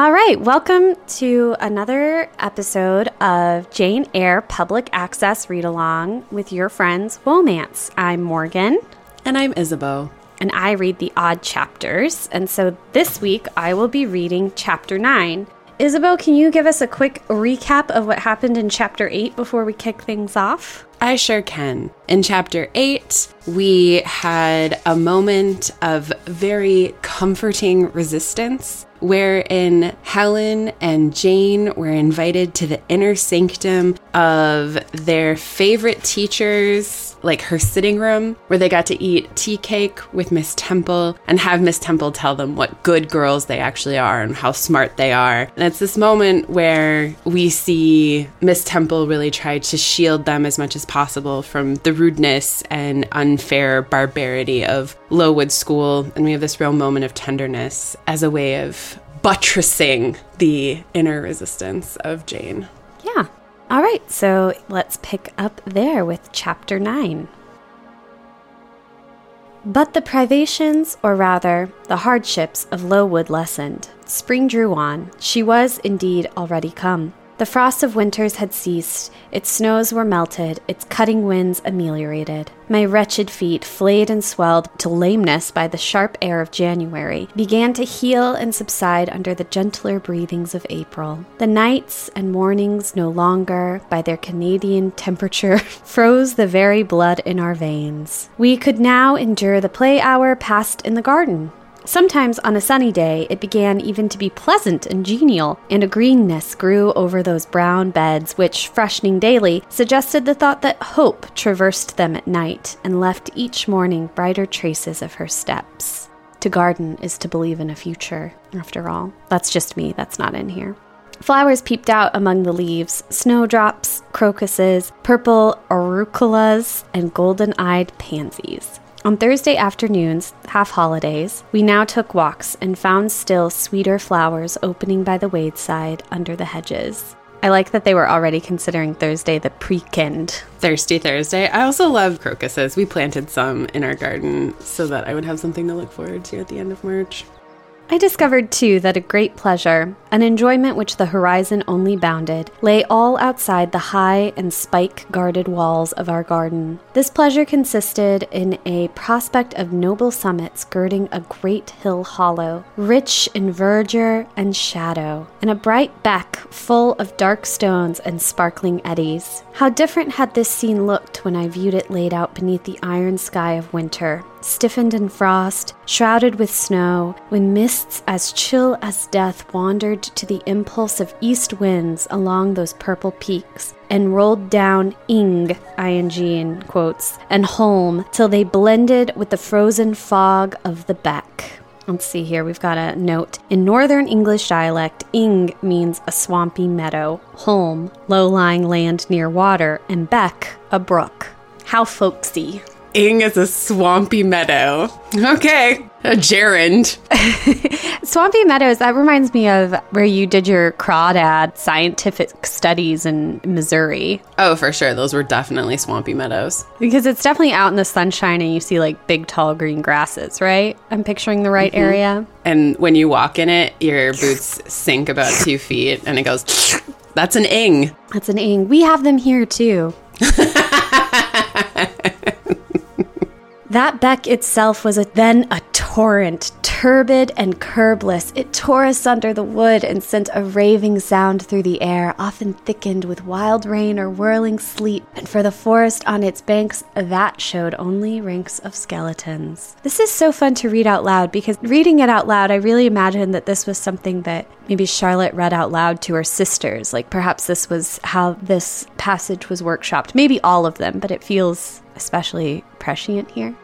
All right, welcome to another episode of Jane Eyre Public Access Read Along with your friends Womance. I'm Morgan. And I'm Isabeau. And I read the odd chapters. And so this week I will be reading chapter 9. Isabeau, can you give us a quick recap of what happened in chapter 8 before we kick things off? I sure can. In chapter 8, we had a moment of very comforting resistance wherein Helen and Jane were invited to the inner sanctum of their favorite teachers, like her sitting room, where they got to eat tea cake with Miss Temple and have Miss Temple tell them what good girls they actually are and how smart they are. And it's this moment where we see Miss Temple really try to shield them as much as possible from the rudeness and unfair barbarity of Lowood School. And we have this real moment of tenderness as a way of buttressing the inner resistance of Jane. Yeah. All right, so let's pick up there with chapter 9. But the privations, or rather, the hardships of Lowood lessened. Spring drew on. She was, indeed, already come. The frosts of winters had ceased, its snows were melted, its cutting winds ameliorated. My wretched feet, flayed and swelled to lameness by the sharp air of January, began to heal and subside under the gentler breathings of April. The nights and mornings no longer, by their Canadian temperature, froze the very blood in our veins. We could now endure the play hour passed in the garden, Sometimes on a sunny day, it began even to be pleasant and genial, and a greenness grew over those brown beds, which, freshening daily, suggested the thought that hope traversed them at night and left each morning brighter traces of her steps. To garden is to believe in a future, after all. That's just me, that's not in here. Flowers peeped out among the leaves snowdrops, crocuses, purple auriculas, and golden eyed pansies. On Thursday afternoons, half holidays, we now took walks and found still sweeter flowers opening by the wayside under the hedges. I like that they were already considering Thursday the prekind. Thirsty Thursday. I also love crocuses. We planted some in our garden so that I would have something to look forward to at the end of March. I discovered too that a great pleasure, an enjoyment which the horizon only bounded, lay all outside the high and spike guarded walls of our garden. This pleasure consisted in a prospect of noble summits girding a great hill hollow, rich in verdure and shadow, and a bright beck full of dark stones and sparkling eddies. How different had this scene looked when I viewed it laid out beneath the iron sky of winter, stiffened in frost, shrouded with snow, when mists as chill as death wandered to the impulse of east winds along those purple peaks, and rolled down ing, ing in quotes, and holm, till they blended with the frozen fog of the beck. Let's see here, we've got a note. In Northern English dialect, ing means a swampy meadow, holm, low lying land near water, and beck, a brook. How folksy. Ing is a swampy meadow. Okay. A gerund. Swampy Meadows, that reminds me of where you did your crawdad scientific studies in Missouri. Oh, for sure. Those were definitely swampy meadows. Because it's definitely out in the sunshine and you see like big, tall green grasses, right? I'm picturing the right mm-hmm. area. And when you walk in it, your boots sink about two feet and it goes, that's an ing. That's an ing. We have them here too. That beck itself was a, then a torrent, turbid and curbless. It tore asunder the wood and sent a raving sound through the air, often thickened with wild rain or whirling sleet. And for the forest on its banks, that showed only ranks of skeletons. This is so fun to read out loud because reading it out loud, I really imagined that this was something that maybe Charlotte read out loud to her sisters. Like perhaps this was how this passage was workshopped. Maybe all of them, but it feels especially prescient here.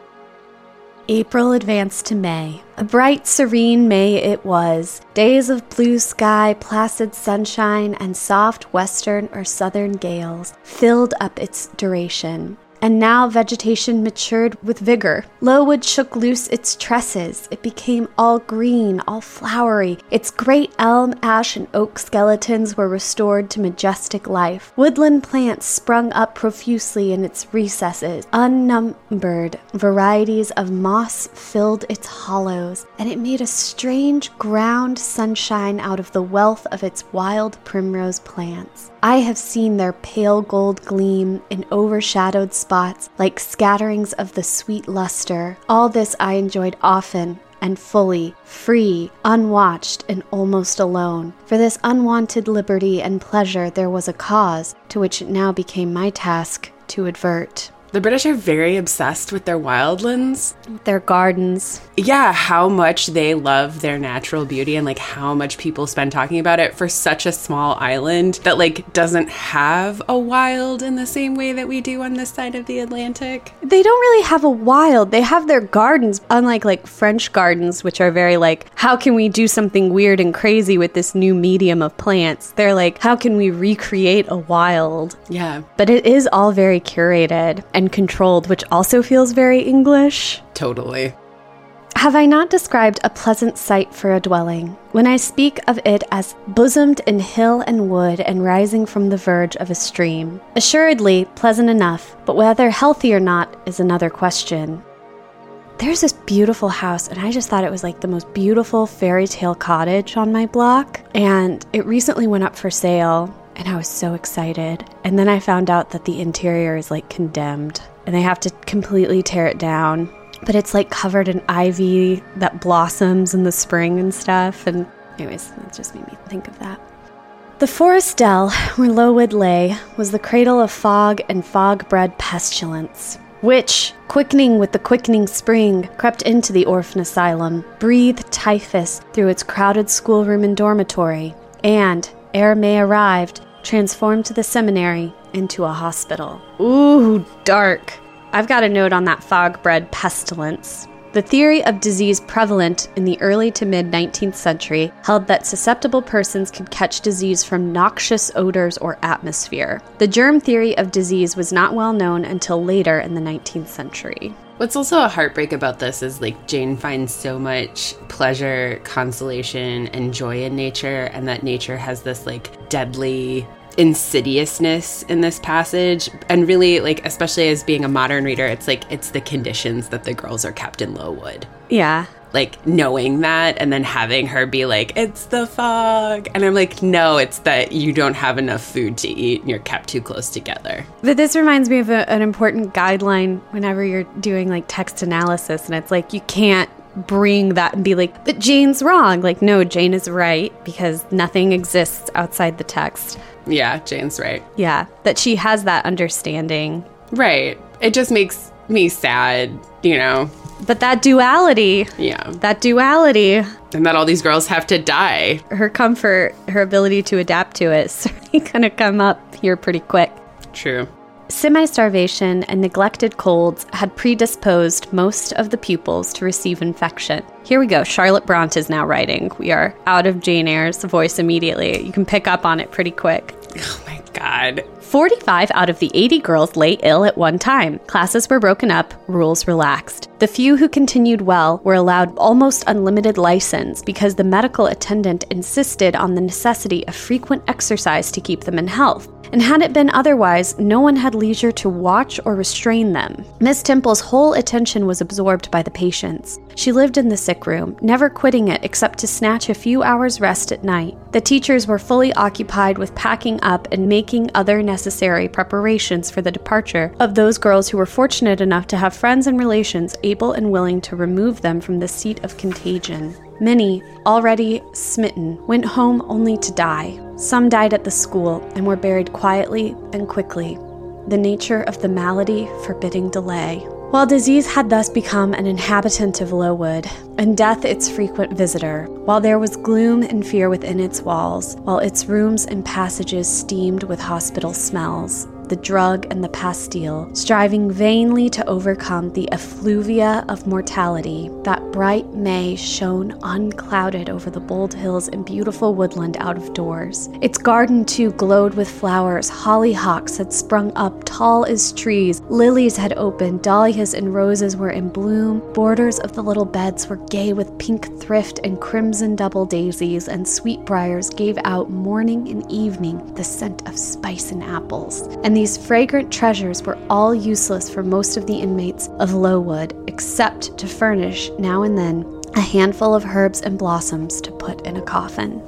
April advanced to May. A bright, serene May it was. Days of blue sky, placid sunshine, and soft western or southern gales filled up its duration. And now vegetation matured with vigor. Lowood shook loose its tresses. It became all green, all flowery. Its great elm, ash, and oak skeletons were restored to majestic life. Woodland plants sprung up profusely in its recesses. Unnumbered varieties of moss filled its hollows, and it made a strange ground sunshine out of the wealth of its wild primrose plants. I have seen their pale gold gleam in overshadowed spots like scatterings of the sweet luster. All this I enjoyed often and fully, free, unwatched, and almost alone. For this unwanted liberty and pleasure there was a cause, to which it now became my task to advert. The British are very obsessed with their wildlands. Their gardens. Yeah, how much they love their natural beauty and like how much people spend talking about it for such a small island that like doesn't have a wild in the same way that we do on this side of the Atlantic. They don't really have a wild. They have their gardens, unlike like French gardens, which are very like, how can we do something weird and crazy with this new medium of plants? They're like, how can we recreate a wild? Yeah, But it is all very curated and controlled, which also feels very English. totally. Have I not described a pleasant site for a dwelling when I speak of it as bosomed in hill and wood and rising from the verge of a stream? Assuredly, pleasant enough, but whether healthy or not is another question. There's this beautiful house, and I just thought it was like the most beautiful fairy tale cottage on my block. And it recently went up for sale, and I was so excited. And then I found out that the interior is like condemned, and they have to completely tear it down. But it's like covered in ivy that blossoms in the spring and stuff. And, anyways, that just made me think of that. The forest dell where Lowood lay was the cradle of fog and fog bred pestilence, which, quickening with the quickening spring, crept into the orphan asylum, breathed typhus through its crowded schoolroom and dormitory, and, ere May arrived, transformed the seminary into a hospital. Ooh, dark. I've got a note on that fog bred pestilence. The theory of disease prevalent in the early to mid 19th century held that susceptible persons could catch disease from noxious odors or atmosphere. The germ theory of disease was not well known until later in the 19th century. What's also a heartbreak about this is like Jane finds so much pleasure, consolation, and joy in nature, and that nature has this like deadly insidiousness in this passage. And really, like, especially as being a modern reader, it's like it's the conditions that the girls are kept in Lowood. Yeah. Like knowing that and then having her be like, it's the fog. And I'm like, no, it's that you don't have enough food to eat and you're kept too close together. But this reminds me of a, an important guideline whenever you're doing like text analysis, and it's like you can't bring that and be like, but Jane's wrong. Like, no, Jane is right because nothing exists outside the text. Yeah, Jane's right. Yeah, that she has that understanding. Right. It just makes me sad, you know? But that duality, Yeah. that duality, And that all these girls have to die. her comfort, her ability to adapt to it is certainly going to come up here pretty quick. True. Semi starvation and neglected colds had predisposed most of the pupils to receive infection. Here we go. Charlotte Brontë is now writing. We are out of Jane Eyre's voice immediately. You can pick up on it pretty quick. Oh my god. 45 out of the 80 girls lay ill at one time. Classes were broken up, rules relaxed. The few who continued well were allowed almost unlimited license because the medical attendant insisted on the necessity of frequent exercise to keep them in health. And had it been otherwise, no one had leisure to watch or restrain them. Miss Temple's whole attention was absorbed by the patients. She lived in the sick room, never quitting it except to snatch a few hours' rest at night. The teachers were fully occupied with packing up and making other necessary preparations for the departure of those girls who were fortunate enough to have friends and relations able and willing to remove them from the seat of contagion. Many, already smitten, went home only to die. Some died at the school and were buried quietly and quickly, the nature of the malady forbidding delay. While disease had thus become an inhabitant of Lowood, and death its frequent visitor, while there was gloom and fear within its walls, while its rooms and passages steamed with hospital smells, the drug and the pastille, striving vainly to overcome the effluvia of mortality that bright May shone unclouded over the bold hills and beautiful woodland out of doors. Its garden, too, glowed with flowers. Hollyhocks had sprung up tall as trees, lilies had opened, dahlias and roses were in bloom, borders of the little beds were gay with pink thrift and crimson double daisies, and sweetbriars gave out morning and evening the scent of spice and apples. And these fragrant treasures were all useless for most of the inmates of Lowood, except to furnish, now and then, a handful of herbs and blossoms to put in a coffin.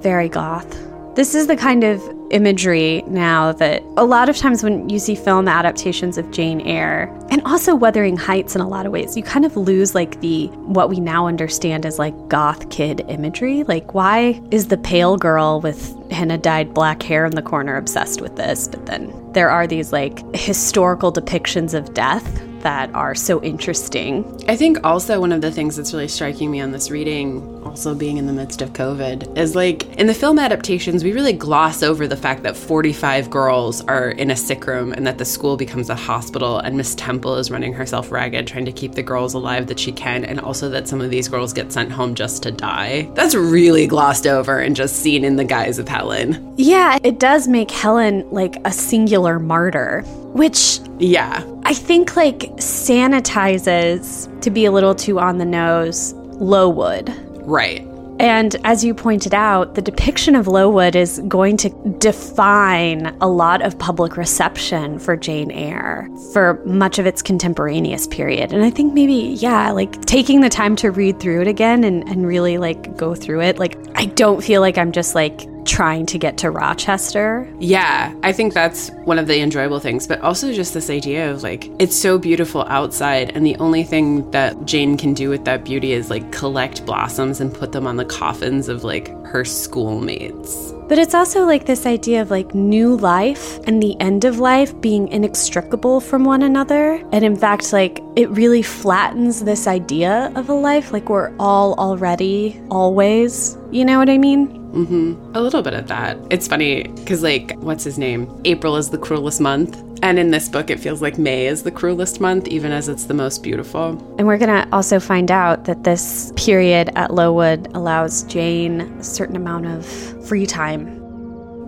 Very goth. This is the kind of imagery now that a lot of times when you see film adaptations of Jane Eyre and also Wuthering Heights in a lot of ways, you kind of lose like the what we now understand as like goth kid imagery. Like, why is the pale girl with henna dyed black hair in the corner obsessed with this? But then there are these like historical depictions of death that are so interesting. I think also one of the things that's really striking me on this reading, also being in the midst of COVID, is like in the film adaptations, we really gloss over the fact that 45 girls are in a sick room and that the school becomes a hospital and Miss Temple is running herself ragged trying to keep the girls alive that she can, and also that some of these girls get sent home just to die. That's really glossed over and just seen in the guise of Helen. Yeah, it does make Helen like a singular martyr, which Yeah. I think like sanitizes to be a little too on the nose Lowood. Right. And as you pointed out, the depiction of Lowood is going to define a lot of public reception for Jane Eyre for much of its contemporaneous period. And I think maybe, yeah, like taking the time to read through it again and, and really like go through it, like I don't feel like I'm just like trying to get to Rochester. Yeah, I think that's one of the enjoyable things, but also just this idea of like, it's so beautiful outside, and the only thing that Jane can do with that beauty is like collect blossoms and put them on the coffins of like her schoolmates. But it's also like this idea of like new life and the end of life being inextricable from one another. And in fact, like it really flattens this idea of a life. Like we're all already, always. You know what I mean? Mm-hmm. A little bit of that. It's funny because, like, what's his name? April is the cruelest month. And in this book, it feels like May is the cruelest month, even as it's the most beautiful. And we're going to also find out that this period at Lowood allows Jane a certain amount of free time.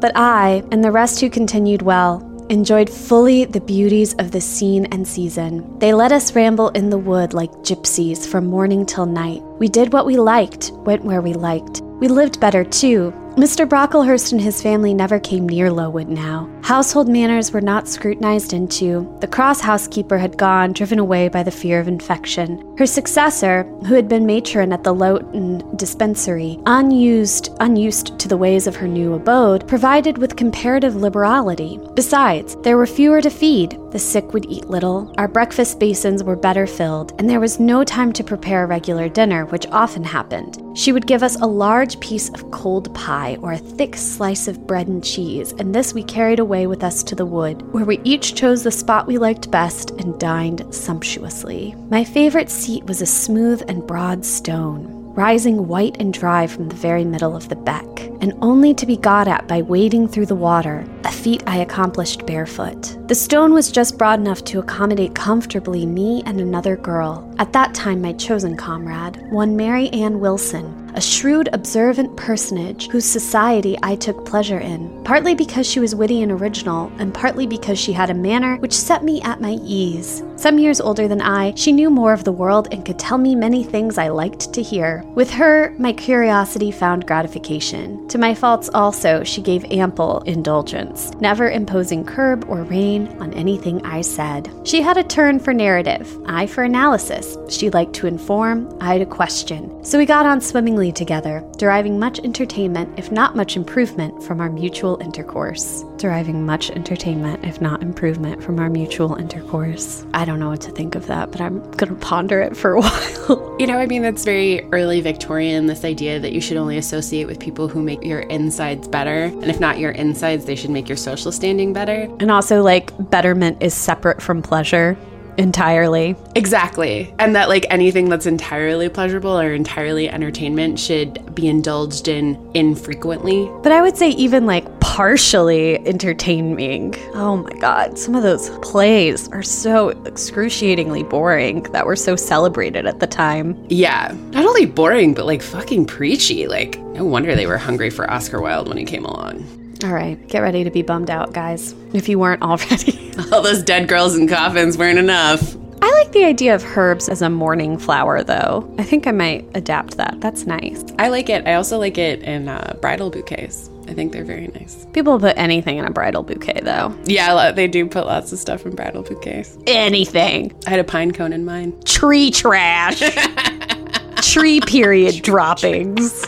But I, and the rest who continued well, enjoyed fully the beauties of the scene and season. They let us ramble in the wood like gypsies from morning till night. We did what we liked, went where we liked. We lived better too. Mr. Brocklehurst and his family never came near Lowood now. Household manners were not scrutinized into. The cross housekeeper had gone, driven away by the fear of infection. Her successor, who had been matron at the Lowton dispensary, unused, unused to the ways of her new abode, provided with comparative liberality. Besides, there were fewer to feed. The sick would eat little. Our breakfast basins were better filled, and there was no time to prepare a regular dinner, which often happened. She would give us a large piece of cold pie or a thick slice of bread and cheese, and this we carried away with us to the wood, where we each chose the spot we liked best and dined sumptuously. My favorite seat was a smooth and broad stone, rising white and dry from the very middle of the beck, and only to be got at by wading through the water, a feat I accomplished barefoot. The stone was just broad enough to accommodate comfortably me and another girl, at that time my chosen comrade, one Mary Ann Wilson, a shrewd, observant personage whose society I took pleasure in, partly because she was witty and original, and partly because she had a manner which set me at my ease. Some years older than I, she knew more of the world and could tell me many things I liked to hear. With her, my curiosity found gratification. To my faults also, she gave ample indulgence, never imposing curb or rein on anything I said. She had a turn for narrative, I for analysis. She liked to inform, I to question. So we got on swimmingly together, deriving much entertainment, if not much improvement, from our mutual intercourse. Deriving much entertainment, if not improvement, from our mutual intercourse. I don't know what to think of that, but I'm gonna ponder it for a while. You know, I mean, that's very early Victorian, this idea that you should only associate with people who make your insides better. And if not your insides, they should make your social standing better. and also, like, betterment is separate from pleasure entirely. Exactly. And that, like, anything that's entirely pleasurable or entirely entertainment should be indulged in infrequently. But I would say, even like partially entertaining. Oh my god, some of those plays are so excruciatingly boring that were so celebrated at the time. Yeah, not only boring, but like fucking preachy. Like, no wonder they were hungry for Oscar Wilde when he came along. All right, get ready to be bummed out, guys, if you weren't already. All those dead girls in coffins weren't enough. I like the idea of herbs as a mourning flower, though. I think I might adapt that. That's nice. I like it. I also like it in uh, bridal bouquets. I think they're very nice. People put anything in a bridal bouquet, though. Yeah, they do put lots of stuff in bridal bouquets. Anything. I had a pine cone in mine. Tree trash. Tree period droppings.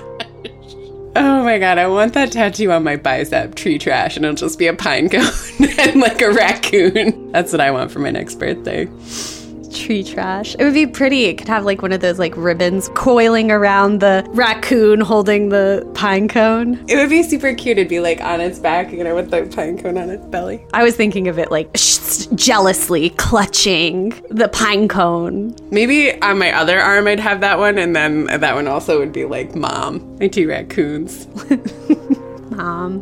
Oh my god, I want that tattoo on my bicep, tree trash, and it'll just be a pine cone and like a raccoon. That's what I want for my next birthday. Tree trash. It would be pretty. It could have like one of those like ribbons coiling around the raccoon holding the pine cone. It would be super cute. It'd be like on its back, you know, with the pine cone on its belly. I was thinking of it like sh- jealously clutching the pine cone. Maybe on my other arm I'd have that one, and then that one also would be like mom, my two raccoons. Mom.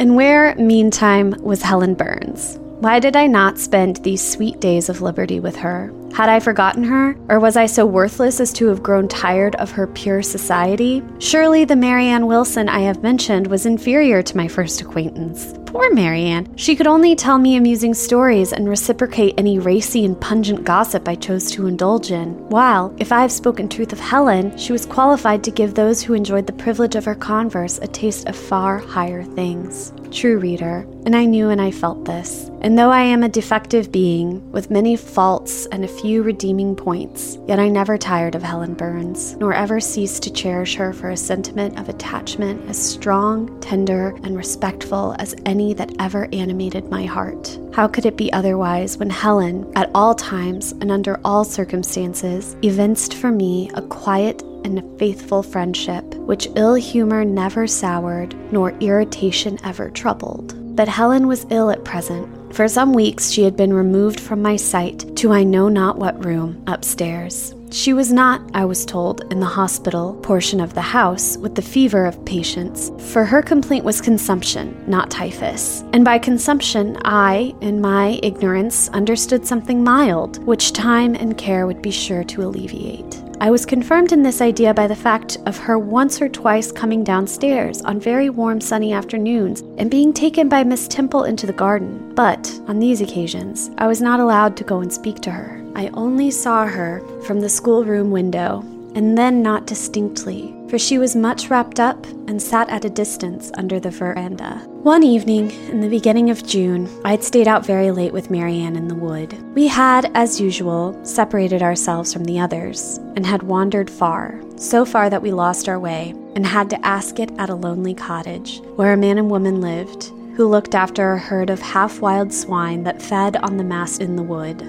And where, meantime, was Helen Burns? Why did I not spend these sweet days of liberty with her? Had I forgotten her, or was I so worthless as to have grown tired of her pure society? Surely the Mary Ann Wilson I have mentioned was inferior to my first acquaintance. Poor Mary Ann. She could only tell me amusing stories and reciprocate any racy and pungent gossip I chose to indulge in. While, if I have spoken truth of Helen, she was qualified to give those who enjoyed the privilege of her converse a taste of far higher things. True reader, and I knew and I felt this. And though I am a defective being, with many faults and a few redeeming points, yet I never tired of Helen Burns, nor ever ceased to cherish her for a sentiment of attachment as strong, tender, and respectful as any that ever animated my heart. How could it be otherwise when Helen, at all times and under all circumstances, evinced for me a quiet and a faithful friendship, which ill humor never soured, nor irritation ever troubled. But Helen was ill at present. For some weeks she had been removed from my sight to I know not what room upstairs. She was not, I was told, in the hospital portion of the house with the fever of patients, for her complaint was consumption, not typhus. And by consumption, I, in my ignorance, understood something mild, which time and care would be sure to alleviate. I was confirmed in this idea by the fact of her once or twice coming downstairs on very warm sunny afternoons and being taken by Miss Temple into the garden. But on these occasions, I was not allowed to go and speak to her. I only saw her from the schoolroom window, and then not distinctly, for she was much wrapped up and sat at a distance under the veranda. One evening, in the beginning of June, I had stayed out very late with Mary Ann in the wood. We had, as usual, separated ourselves from the others, and had wandered far, so far that we lost our way, and had to ask it at a lonely cottage, where a man and woman lived, who looked after a herd of half wild swine that fed on the mast in the wood.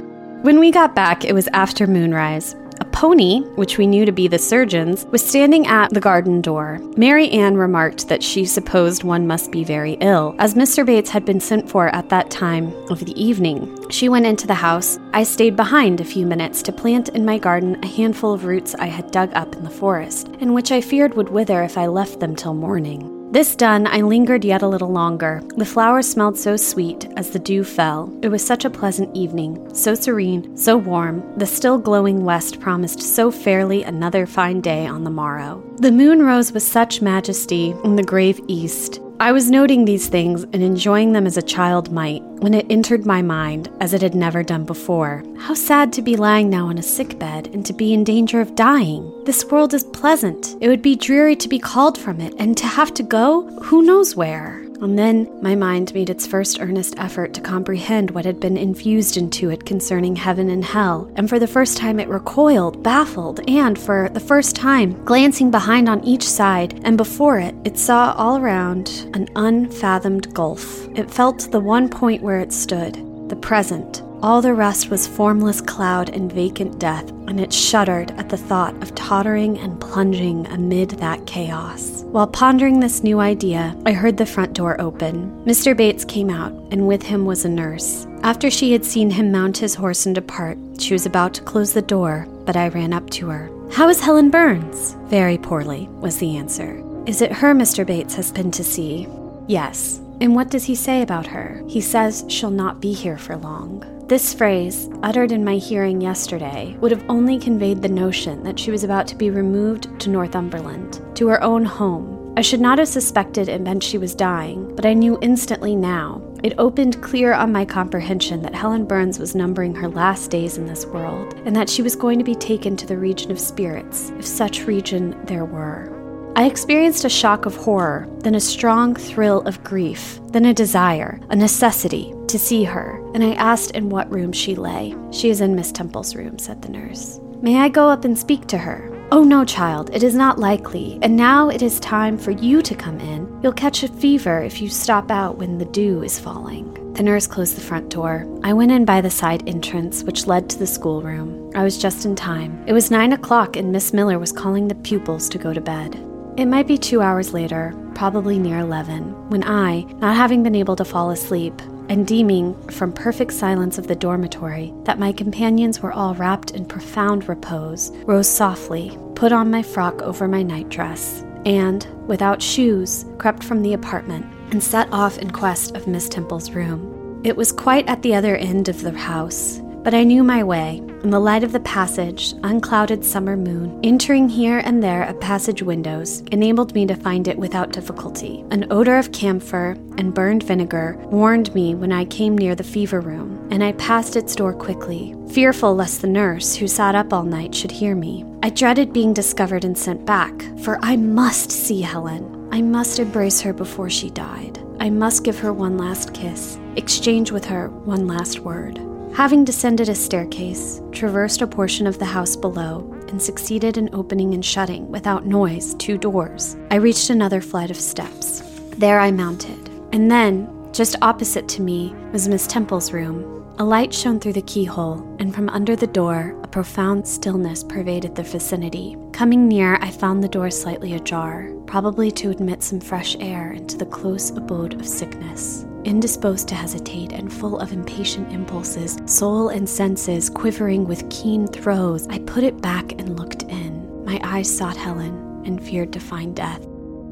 When we got back, it was after moonrise. A pony, which we knew to be the surgeon's, was standing at the garden door. Mary Ann remarked that she supposed one must be very ill, as Mr. Bates had been sent for at that time of the evening. She went into the house. I stayed behind a few minutes to plant in my garden a handful of roots I had dug up in the forest, and which I feared would wither if I left them till morning. This done, I lingered yet a little longer. The flowers smelled so sweet as the dew fell. It was such a pleasant evening, so serene, so warm. The still glowing west promised so fairly another fine day on the morrow. The moon rose with such majesty in the grave east. I was noting these things and enjoying them as a child might when it entered my mind as it had never done before. How sad to be lying now on a sick bed and to be in danger of dying. This world is pleasant. It would be dreary to be called from it and to have to go who knows where. And then my mind made its first earnest effort to comprehend what had been infused into it concerning heaven and hell, and for the first time it recoiled, baffled, and for the first time, glancing behind on each side and before it, it saw all around an unfathomed gulf. It felt the one point where it stood, the present. All the rest was formless cloud and vacant death, and it shuddered at the thought of tottering and plunging amid that chaos. While pondering this new idea, I heard the front door open. Mr. Bates came out, and with him was a nurse. After she had seen him mount his horse and depart, she was about to close the door, but I ran up to her. How is Helen Burns? Very poorly, was the answer. Is it her Mr. Bates has been to see? Yes. And what does he say about her? He says she'll not be here for long. This phrase, uttered in my hearing yesterday, would have only conveyed the notion that she was about to be removed to Northumberland, to her own home. I should not have suspected it meant she was dying, but I knew instantly now. It opened clear on my comprehension that Helen Burns was numbering her last days in this world, and that she was going to be taken to the region of spirits, if such region there were. I experienced a shock of horror, then a strong thrill of grief, then a desire, a necessity, to see her, and I asked in what room she lay. She is in Miss Temple's room, said the nurse. May I go up and speak to her? Oh, no, child, it is not likely, and now it is time for you to come in. You'll catch a fever if you stop out when the dew is falling. The nurse closed the front door. I went in by the side entrance, which led to the schoolroom. I was just in time. It was nine o'clock, and Miss Miller was calling the pupils to go to bed. It might be two hours later, probably near 11, when I, not having been able to fall asleep, and deeming from perfect silence of the dormitory that my companions were all wrapped in profound repose, rose softly, put on my frock over my nightdress, and, without shoes, crept from the apartment and set off in quest of Miss Temple's room. It was quite at the other end of the house, but I knew my way, in the light of the passage, unclouded summer moon, entering here and there at passage windows, enabled me to find it without difficulty. An odor of camphor and burned vinegar warned me when I came near the fever room, and I passed its door quickly, fearful lest the nurse, who sat up all night, should hear me. I dreaded being discovered and sent back, for I must see Helen. I must embrace her before she died. I must give her one last kiss, exchange with her one last word. Having descended a staircase, traversed a portion of the house below, and succeeded in opening and shutting, without noise, two doors, I reached another flight of steps. There I mounted, and then, just opposite to me, was Miss Temple's room. A light shone through the keyhole, and from under the door, a profound stillness pervaded the vicinity. Coming near, I found the door slightly ajar, probably to admit some fresh air into the close abode of sickness. Indisposed to hesitate and full of impatient impulses, soul and senses quivering with keen throes, I put it back and looked in. My eyes sought Helen and feared to find death.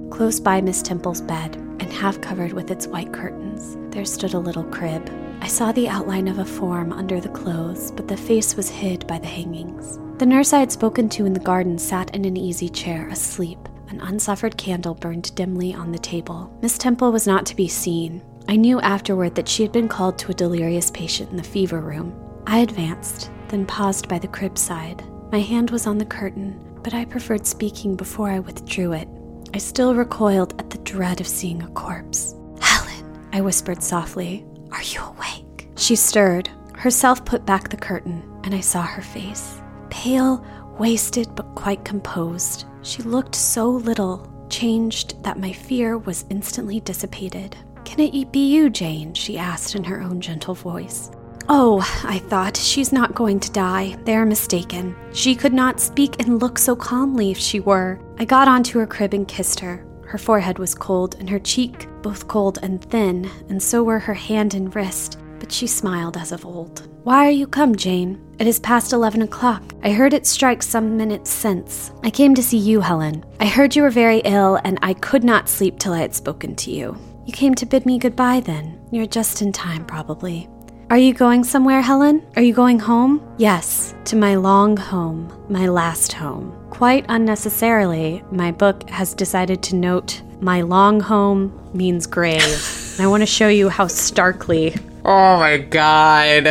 Close by Miss Temple's bed, and half covered with its white curtains, there stood a little crib. I saw the outline of a form under the clothes, but the face was hid by the hangings. The nurse I had spoken to in the garden sat in an easy chair, asleep. An unsuffered candle burned dimly on the table. Miss Temple was not to be seen, I knew afterward that she had been called to a delirious patient in the fever room. I advanced, then paused by the crib side. My hand was on the curtain, but I preferred speaking before I withdrew it. I still recoiled at the dread of seeing a corpse. Helen, I whispered softly, are you awake? She stirred, herself put back the curtain, and I saw her face. Pale, wasted, but quite composed. She looked so little, changed that my fear was instantly dissipated. Can it be you, Jane? she asked in her own gentle voice. Oh, I thought, she's not going to die. They are mistaken. She could not speak and look so calmly if she were. I got onto her crib and kissed her. Her forehead was cold, and her cheek both cold and thin, and so were her hand and wrist, but she smiled as of old. Why are you come, Jane? It is past eleven o'clock. I heard it strike some minutes since. I came to see you, Helen. I heard you were very ill, and I could not sleep till I had spoken to you. You came to bid me goodbye then. You're just in time, probably. Are you going somewhere, Helen? Are you going home? Yes, to my long home, my last home. Quite unnecessarily, my book has decided to note my long home means grave. I want to show you how starkly. Oh my god.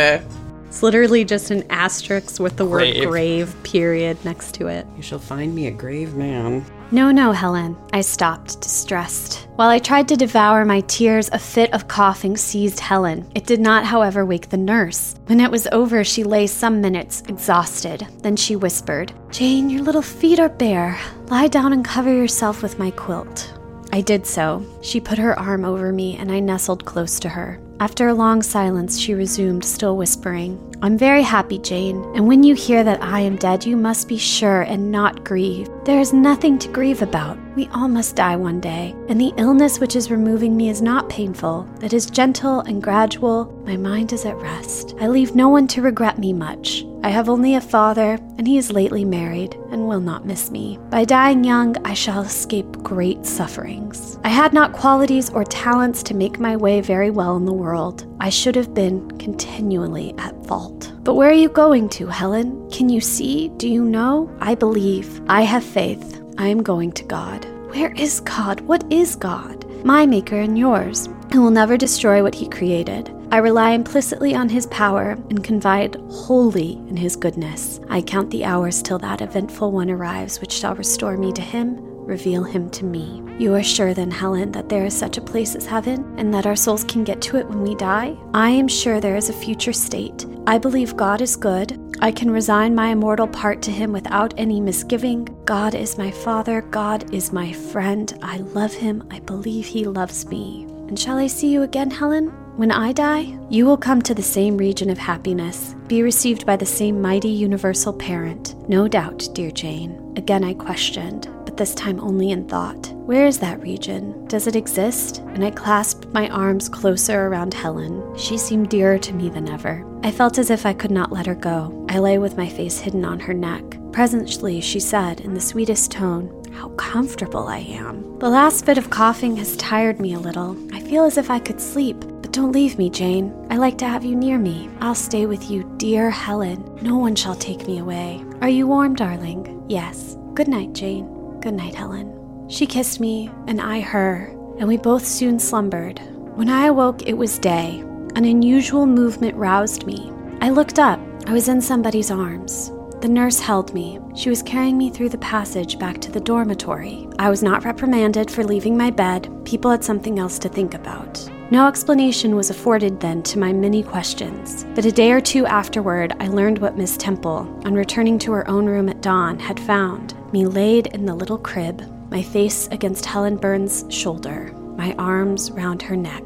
It's literally just an asterisk with the grave. word grave, period, next to it. You shall find me a grave man. No, no, Helen. I stopped, distressed. While I tried to devour my tears, a fit of coughing seized Helen. It did not, however, wake the nurse. When it was over, she lay some minutes, exhausted. Then she whispered, Jane, your little feet are bare. Lie down and cover yourself with my quilt. I did so. She put her arm over me, and I nestled close to her. After a long silence, she resumed, still whispering, I'm very happy, Jane, and when you hear that I am dead, you must be sure and not grieve. There is nothing to grieve about. We all must die one day, and the illness which is removing me is not painful. It is gentle and gradual. My mind is at rest. I leave no one to regret me much. I have only a father, and he is lately married and will not miss me. By dying young, I shall escape great sufferings. I had not qualities or talents to make my way very well in the world. I should have been continually at fault. But where are you going to, Helen? Can you see? Do you know? I believe. I have faith. I am going to God. Where is God? What is God? My maker and yours, who will never destroy what he created. I rely implicitly on his power and confide wholly in his goodness. I count the hours till that eventful one arrives which shall restore me to him, reveal him to me. You are sure then, Helen, that there is such a place as heaven, and that our souls can get to it when we die? I am sure there is a future state. I believe God is good. I can resign my immortal part to him without any misgiving. God is my father. God is my friend. I love him. I believe he loves me. And shall I see you again, Helen? When I die, you will come to the same region of happiness, be received by the same mighty universal parent. No doubt, dear Jane. Again I questioned, but this time only in thought. Where is that region? Does it exist? And I clasped my arms closer around Helen. She seemed dearer to me than ever. I felt as if I could not let her go. I lay with my face hidden on her neck. Presently, she said, in the sweetest tone, How comfortable I am. The last bit of coughing has tired me a little. I feel as if I could sleep, but don't leave me, Jane. I like to have you near me. I'll stay with you, dear Helen. No one shall take me away. Are you warm, darling? Yes. Good night, Jane. Good night, Helen. She kissed me, and I her, and we both soon slumbered. When I awoke, it was day. An unusual movement roused me. I looked up. I was in somebody's arms. The nurse held me. She was carrying me through the passage back to the dormitory. I was not reprimanded for leaving my bed. People had something else to think about. No explanation was afforded then to my many questions, but a day or two afterward, I learned what Miss Temple, on returning to her own room at dawn, had found me laid in the little crib, my face against Helen Burns' shoulder, my arms round her neck.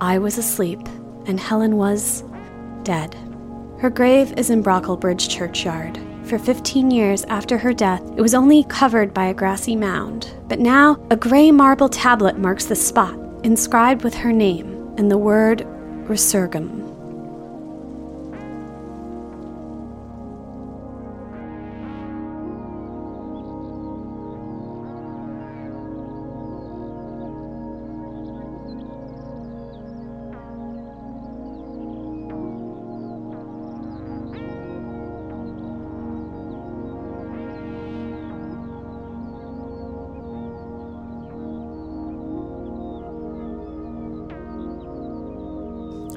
I was asleep, and Helen was dead. Her grave is in Brocklebridge churchyard. For 15 years after her death, it was only covered by a grassy mound. But now, a gray marble tablet marks the spot, inscribed with her name and the word Resurgam.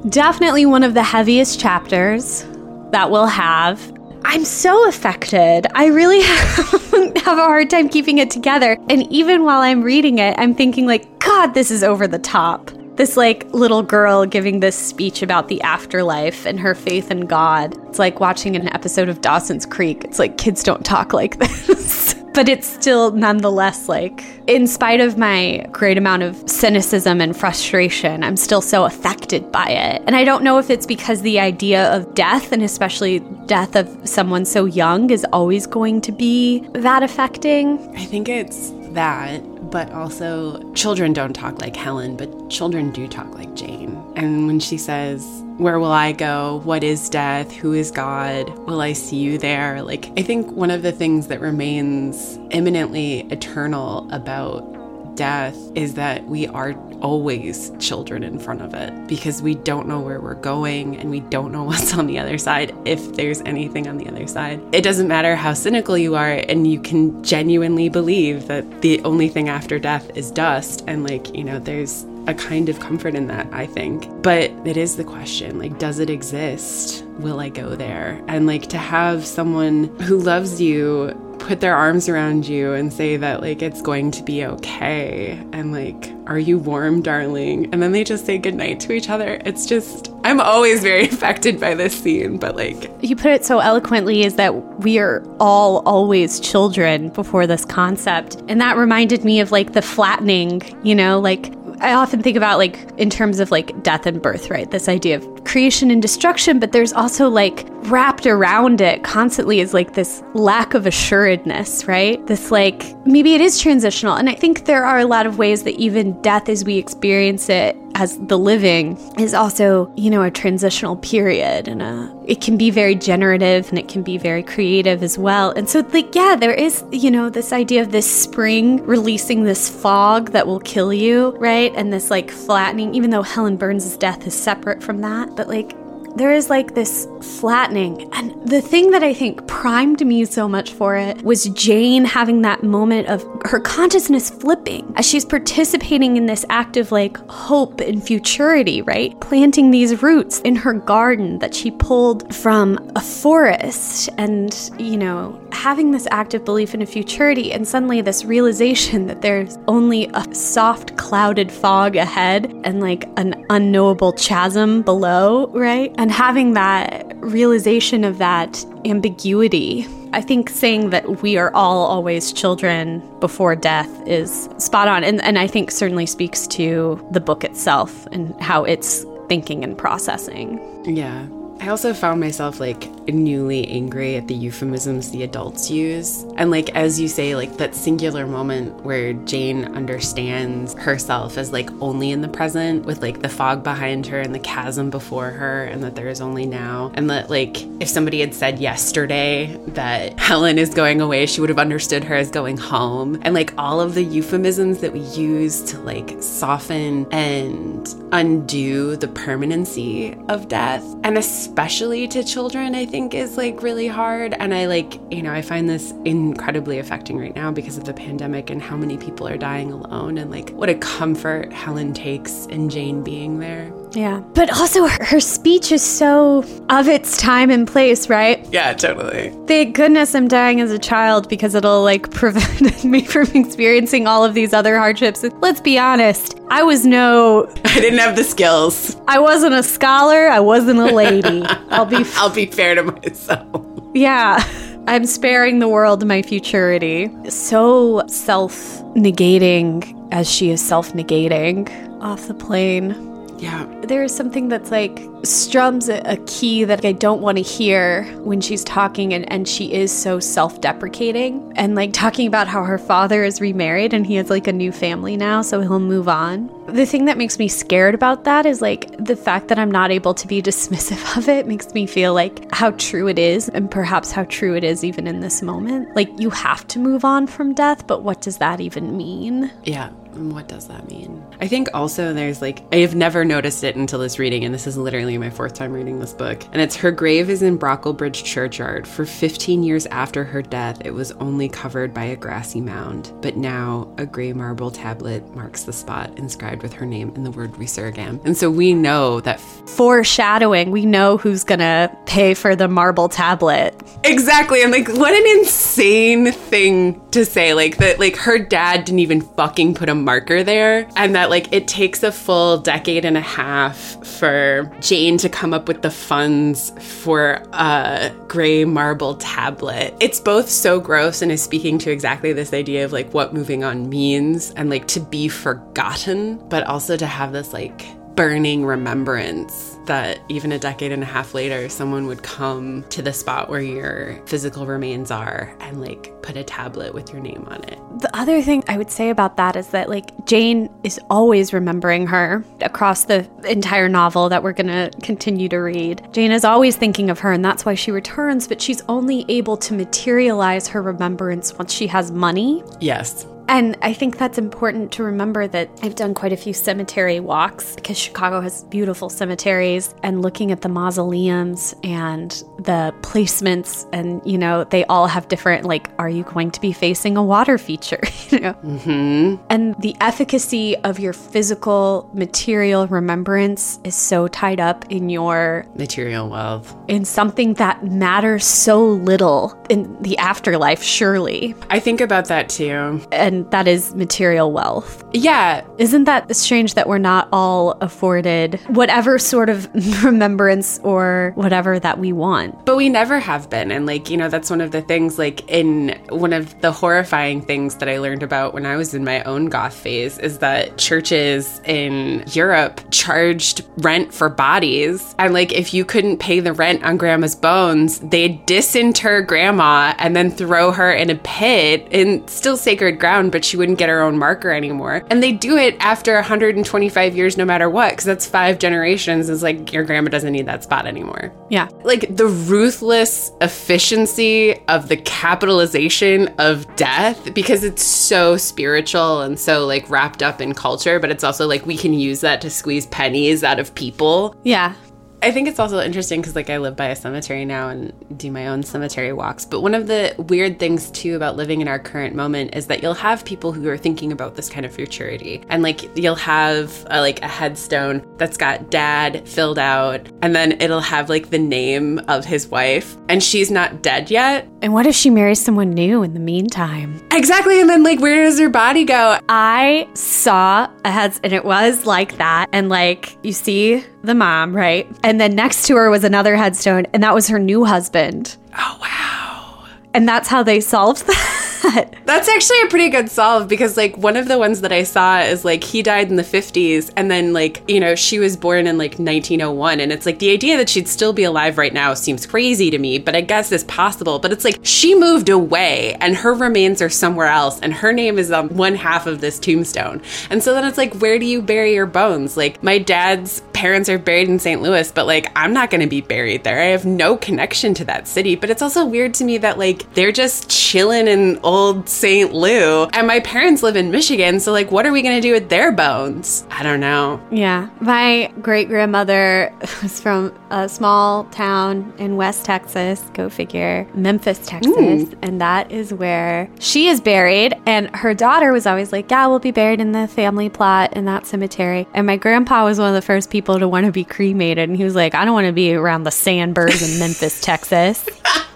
Definitely one of the heaviest chapters that we'll have. I'm so affected. I really have a hard time keeping it together. And even while I'm reading it, I'm thinking, like, God, this is over the top. This, like, little girl giving this speech about the afterlife and her faith in God. It's like watching an episode of Dawson's Creek. It's like kids don't talk like this but it's still nonetheless like, in spite of my great amount of cynicism and frustration, I'm still so affected by it. And I don't know if it's because the idea of death, and especially death of someone so young, is always going to be that affecting. I think it's that, but also children don't talk like Helen, but children do talk like Jane. And when she says, where will I go? What is death? Who is God? Will I see you there? Like, I think one of the things that remains eminently eternal about death is that we are always children in front of it because we don't know where we're going and we don't know what's on the other side if there's anything on the other side. It doesn't matter how cynical you are and you can genuinely believe that the only thing after death is dust and like, you know, there's a kind of comfort in that, I think. But it is the question like, does it exist? Will I go there? And like to have someone who loves you put their arms around you and say that like it's going to be okay and like are you warm darling and then they just say goodnight to each other it's just i'm always very affected by this scene but like you put it so eloquently is that we are all always children before this concept and that reminded me of like the flattening you know like I often think about like in terms of like death and birth, right? This idea of creation and destruction, but there's also like wrapped around it constantly is like this lack of assuredness, right? This like maybe it is transitional. And I think there are a lot of ways that even death as we experience it as the living is also, you know, a transitional period and a it can be very generative and it can be very creative as well. And so like yeah, there is, you know, this idea of this spring releasing this fog that will kill you, right? And this like flattening even though Helen Burns' death is separate from that, but like there is like this flattening. And the thing that I think primed me so much for it was Jane having that moment of her consciousness flipping as she's participating in this act of like hope and futurity, right? Planting these roots in her garden that she pulled from a forest and, you know, having this act of belief in a futurity and suddenly this realization that there's only a soft clouded fog ahead and like an unknowable chasm below, right? And having that realization of that ambiguity. I think saying that we are all always children before death is spot on. And, and I think certainly speaks to the book itself and how it's thinking and processing. Yeah. I also found myself like newly angry at the euphemisms the adults use. And like, as you say, like that singular moment where Jane understands herself as like only in the present with like the fog behind her and the chasm before her, and that there is only now. And that like, if somebody had said yesterday that Helen is going away, she would have understood her as going home. And like all of the euphemisms that we use to like soften and undo the permanency of death. And especially especially to children, I think is like really hard. And I like, you know, I find this incredibly affecting right now because of the pandemic and how many people are dying alone and like what a comfort Helen takes in Jane being there. Yeah. But also, her, her, speech is so of its time and place, right? Yeah, totally. Thank goodness I'm dying as a child because it'll like prevent me from experiencing all of these other hardships. Let's be honest, I was no. I didn't have the skills. I wasn't a scholar. I wasn't a lady. I'll be. F- I'll be fair to myself. Yeah. I'm sparing the world my futurity. So self negating as she is self negating off the plane. Yeah. There is something that's like strums a, a key that I don't want to hear when she's talking, and, and she is so self deprecating and like talking about how her father is remarried and he has like a new family now, so he'll move on. The thing that makes me scared about that is like the fact that I'm not able to be dismissive of it makes me feel like how true it is, and perhaps how true it is even in this moment. Like you have to move on from death, but what does that even mean? Yeah. What does that mean? I think also there's like, I have never noticed it until this reading, and this is literally my fourth time reading this book. And it's her grave is in Brocklebridge Churchyard. For 15 years after her death, it was only covered by a grassy mound. But now a gray marble tablet marks the spot inscribed with her name and the word resurgam. And so we know that. Foreshadowing, we know who's gonna pay for the marble tablet. Exactly. I'm like, what an insane thing to say. Like, that, like, her dad didn't even fucking put a marker there and that like it takes a full decade and a half for Jane to come up with the funds for a gray marble tablet. It's both so gross and is speaking to exactly this idea of like what moving on means and like to be forgotten, but also to have this like burning remembrance that even a decade and a half later, someone would come to the spot where your physical remains are and like put a tablet with your name on it. The other thing I would say about that is that like Jane is always remembering her across the entire novel that we're going to continue to read. Jane is always thinking of her, and that's why she returns, but she's only able to materialize her remembrance once she has money. Yes. And I think that's important to remember that I've done quite a few cemetery walks because Chicago has beautiful cemeteries. And looking at the mausoleums and the placements and you know they all have different like are you going to be facing a water feature you know? Mm-hmm. and the efficacy of your physical material remembrance is so tied up in your material wealth. in something that matters so little in the afterlife surely. I think about that too. And that is material wealth. Yeah. Isn't that strange that we're not all afforded whatever sort of remembrance or whatever that we want? But we never have been. And, like, you know, that's one of the things, like, in one of the horrifying things that I learned about when I was in my own goth phase is that churches in Europe charged rent for bodies. And, like, if you couldn't pay the rent on grandma's bones, they'd disinter grandma and then throw her in a pit in still sacred ground own, but she wouldn't get her own marker anymore. And they do it after 125 years, no matter what, because that's five generations. It's like your grandma doesn't need that spot anymore. Yeah. Like the ruthless efficiency of the capitalization of death, because it's so spiritual and so like wrapped up in culture, but it's also like we can use that to squeeze pennies out of people. Yeah. I think it's also interesting because like I live by a cemetery now and do my own cemetery walks. But one of the weird things too about living in our current moment is that you'll have people who are thinking about this kind of futurity, and like you'll have a, like a headstone that's got dad filled out, and then it'll have like the name of his wife, and she's not dead yet. And what if she marries someone new in the meantime? Exactly, and then like where does her body go? I saw a heads and it was like that. And like you see the mom, right? And then next to her was another headstone, and that was her new husband. Oh wow. And that's how they solved that. That's actually a pretty good solve because, like, one of the ones that I saw is like he died in the 50s, and then, like, you know, she was born in like 1901. And it's like the idea that she'd still be alive right now seems crazy to me, but I guess it's possible. But it's like she moved away and her remains are somewhere else, and her name is on one half of this tombstone. And so then it's like, where do you bury your bones? Like, my dad's parents are buried in St. Louis, but like, I'm not going to be buried there. I have no connection to that city. But it's also weird to me that, like, they're just chilling in old St. Lou, and my parents live in Michigan. So, like, what are we going to do with their bones? I don't know. Yeah. My great grandmother was from a small town in West Texas, go figure, Memphis, Texas. Hmm. And that is where she is buried. And her daughter was always like, Yeah, we'll be buried in the family plot in that cemetery. And my grandpa was one of the first people to want to be cremated. And he was like, I don't want to be around the sandbirds in Memphis, Texas.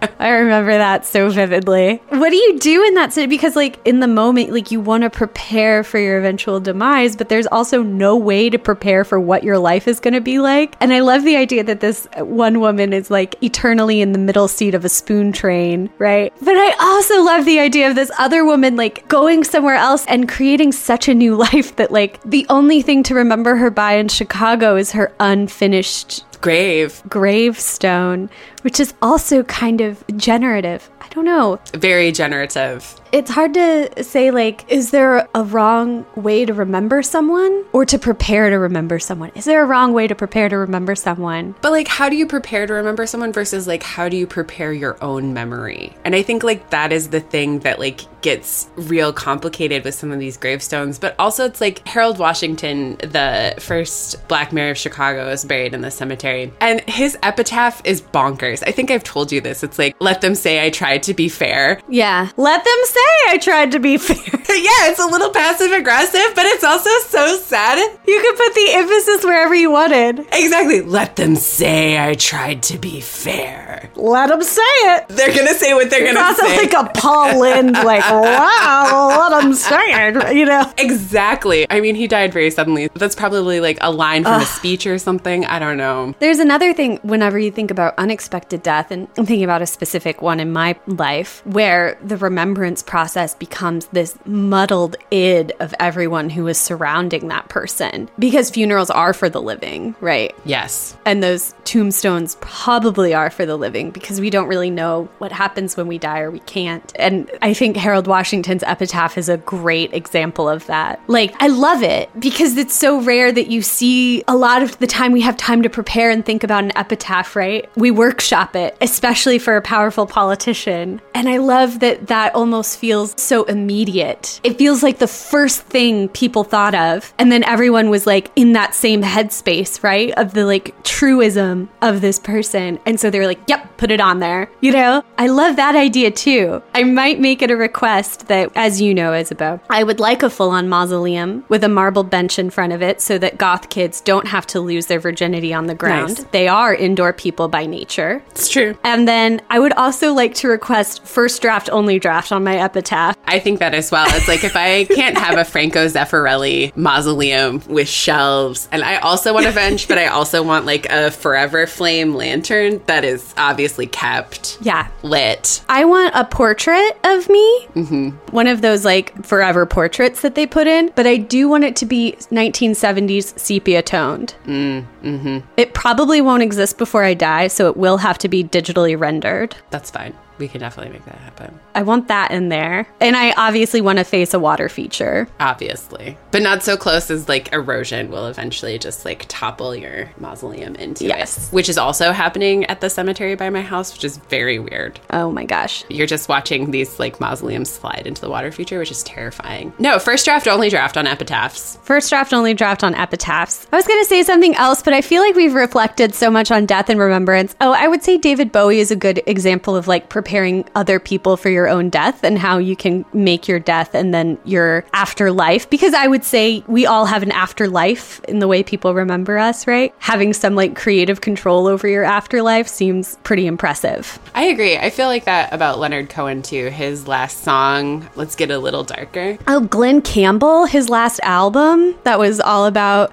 I remember that so vividly. What do you do in that city? Because, like, in the moment, like, you want to prepare for your eventual demise, but there's also no way to prepare for what your life is going to be like. And I love the idea that this one woman is like eternally in the middle seat of a spoon train, right? But I also love the idea of this other woman, like, going somewhere else and creating such a new life that, like, the only thing to remember her by in Chicago is her unfinished Grave. gravestone, which is also kind of generative. I don't know. Very generative. It's hard to say, like, is there a wrong way to remember someone or to prepare to remember someone? Is there a wrong way to prepare to remember someone? But like, how do you prepare to remember someone versus like, how do you prepare your own memory? And I think like that is the thing that like gets real complicated with some of these gravestones. But also, it's like Harold Washington, the first Black Mayor of Chicago, is buried in the cemetery, and his epitaph is bonkers. I think I've told you this. It's like, let them say I tried to be fair. Yeah. Let them say I tried to be fair. yeah, it's a little passive aggressive, but it's also so sad. You could put the emphasis wherever you wanted. Exactly. Let them say I tried to be fair. Let them say it. They're gonna say what they're gonna also say. like a Paul Lynde, like, wow, let them say it, you know? Exactly. I mean, he died very suddenly. That's probably like a line from a speech or something. I don't know. There's another thing whenever you think about unexpected death, and I'm thinking about a specific one in my life where the remembrance process becomes this muddled id of everyone who is surrounding that person. Because funerals are for the living, right? Yes. And those tombstones probably are for the living because we don't really know what happens when we die or we can't. And I think Harold Washington's epitaph is a great example of that. Like, I love it because it's so rare that you see a lot of the time we have time to prepare and think about an epitaph, right? We workshop it, especially for a powerful politician. And I love that that almost feels so immediate. It feels like the first thing people thought of. And then everyone was like in that same headspace, right? Of the like truism of this person. And so they were like, yep, put it on there. You know, I love that idea too. I might make it a request that, as you know, Isabel, I would like a full on mausoleum with a marble bench in front of it so that goth kids don't have to lose their virginity on the ground. Nice. They are indoor people by nature. It's true. And then I would also like to request first draft, only draft on my epitaph. I think that as well. It's like if I can't have a Franco Zeffirelli mausoleum with shelves, and I also want a bench, but I also want like a forever flame lantern that is obviously kept Yeah. lit. I want a portrait of me, one of those like forever portraits that they put in, but I do want it to be 1970s sepia toned. Mm, mm-hmm. It probably won't exist before I die, so it will have to be digitally rendered. That's fine. We can definitely make that happen. I want that in there. And I obviously want to face a water feature. Obviously. But not so close as like erosion will eventually just like topple your mausoleum into Yes. it. Which is also happening at the cemetery by my house, which is very weird. Oh my gosh. You're just watching these like mausoleums slide into the water feature, which is terrifying. No, first draft only draft on epitaphs. First draft only draft on epitaphs. I was going to say something else, but I feel like we've reflected so much on death and remembrance. Oh, I would say David Bowie is a good example of like preparing other people for your own death and how you can make your death and then your afterlife. Because I would say we all have an afterlife in the way people remember us, right? Having some like creative control over your afterlife seems pretty impressive. I agree. I feel like that about Leonard Cohen too. His last song, Let's Get a Little Darker. Oh, Glen Campbell, his last album that was all about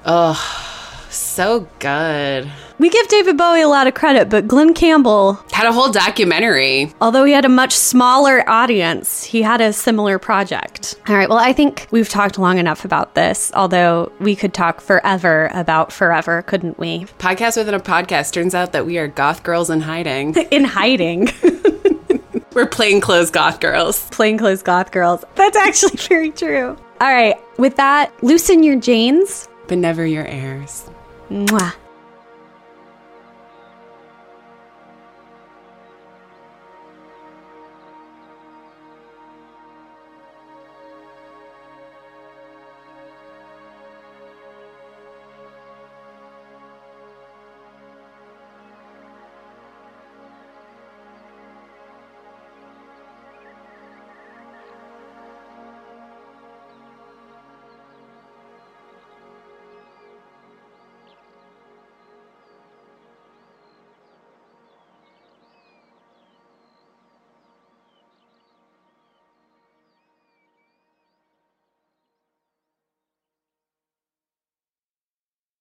So good. We give David Bowie a lot of credit, but Glen Campbell, Had a whole documentary. although he had a much smaller audience, he had a similar project. All right, well, I think we've talked long enough about this, although we could talk forever about forever, couldn't we? Podcast within a podcast. Turns out that we are goth girls in hiding. In hiding. We're plainclothes goth girls. Plainclothes goth girls. That's actually very true. All right, with that, loosen your Janes. But never your heirs. Mua.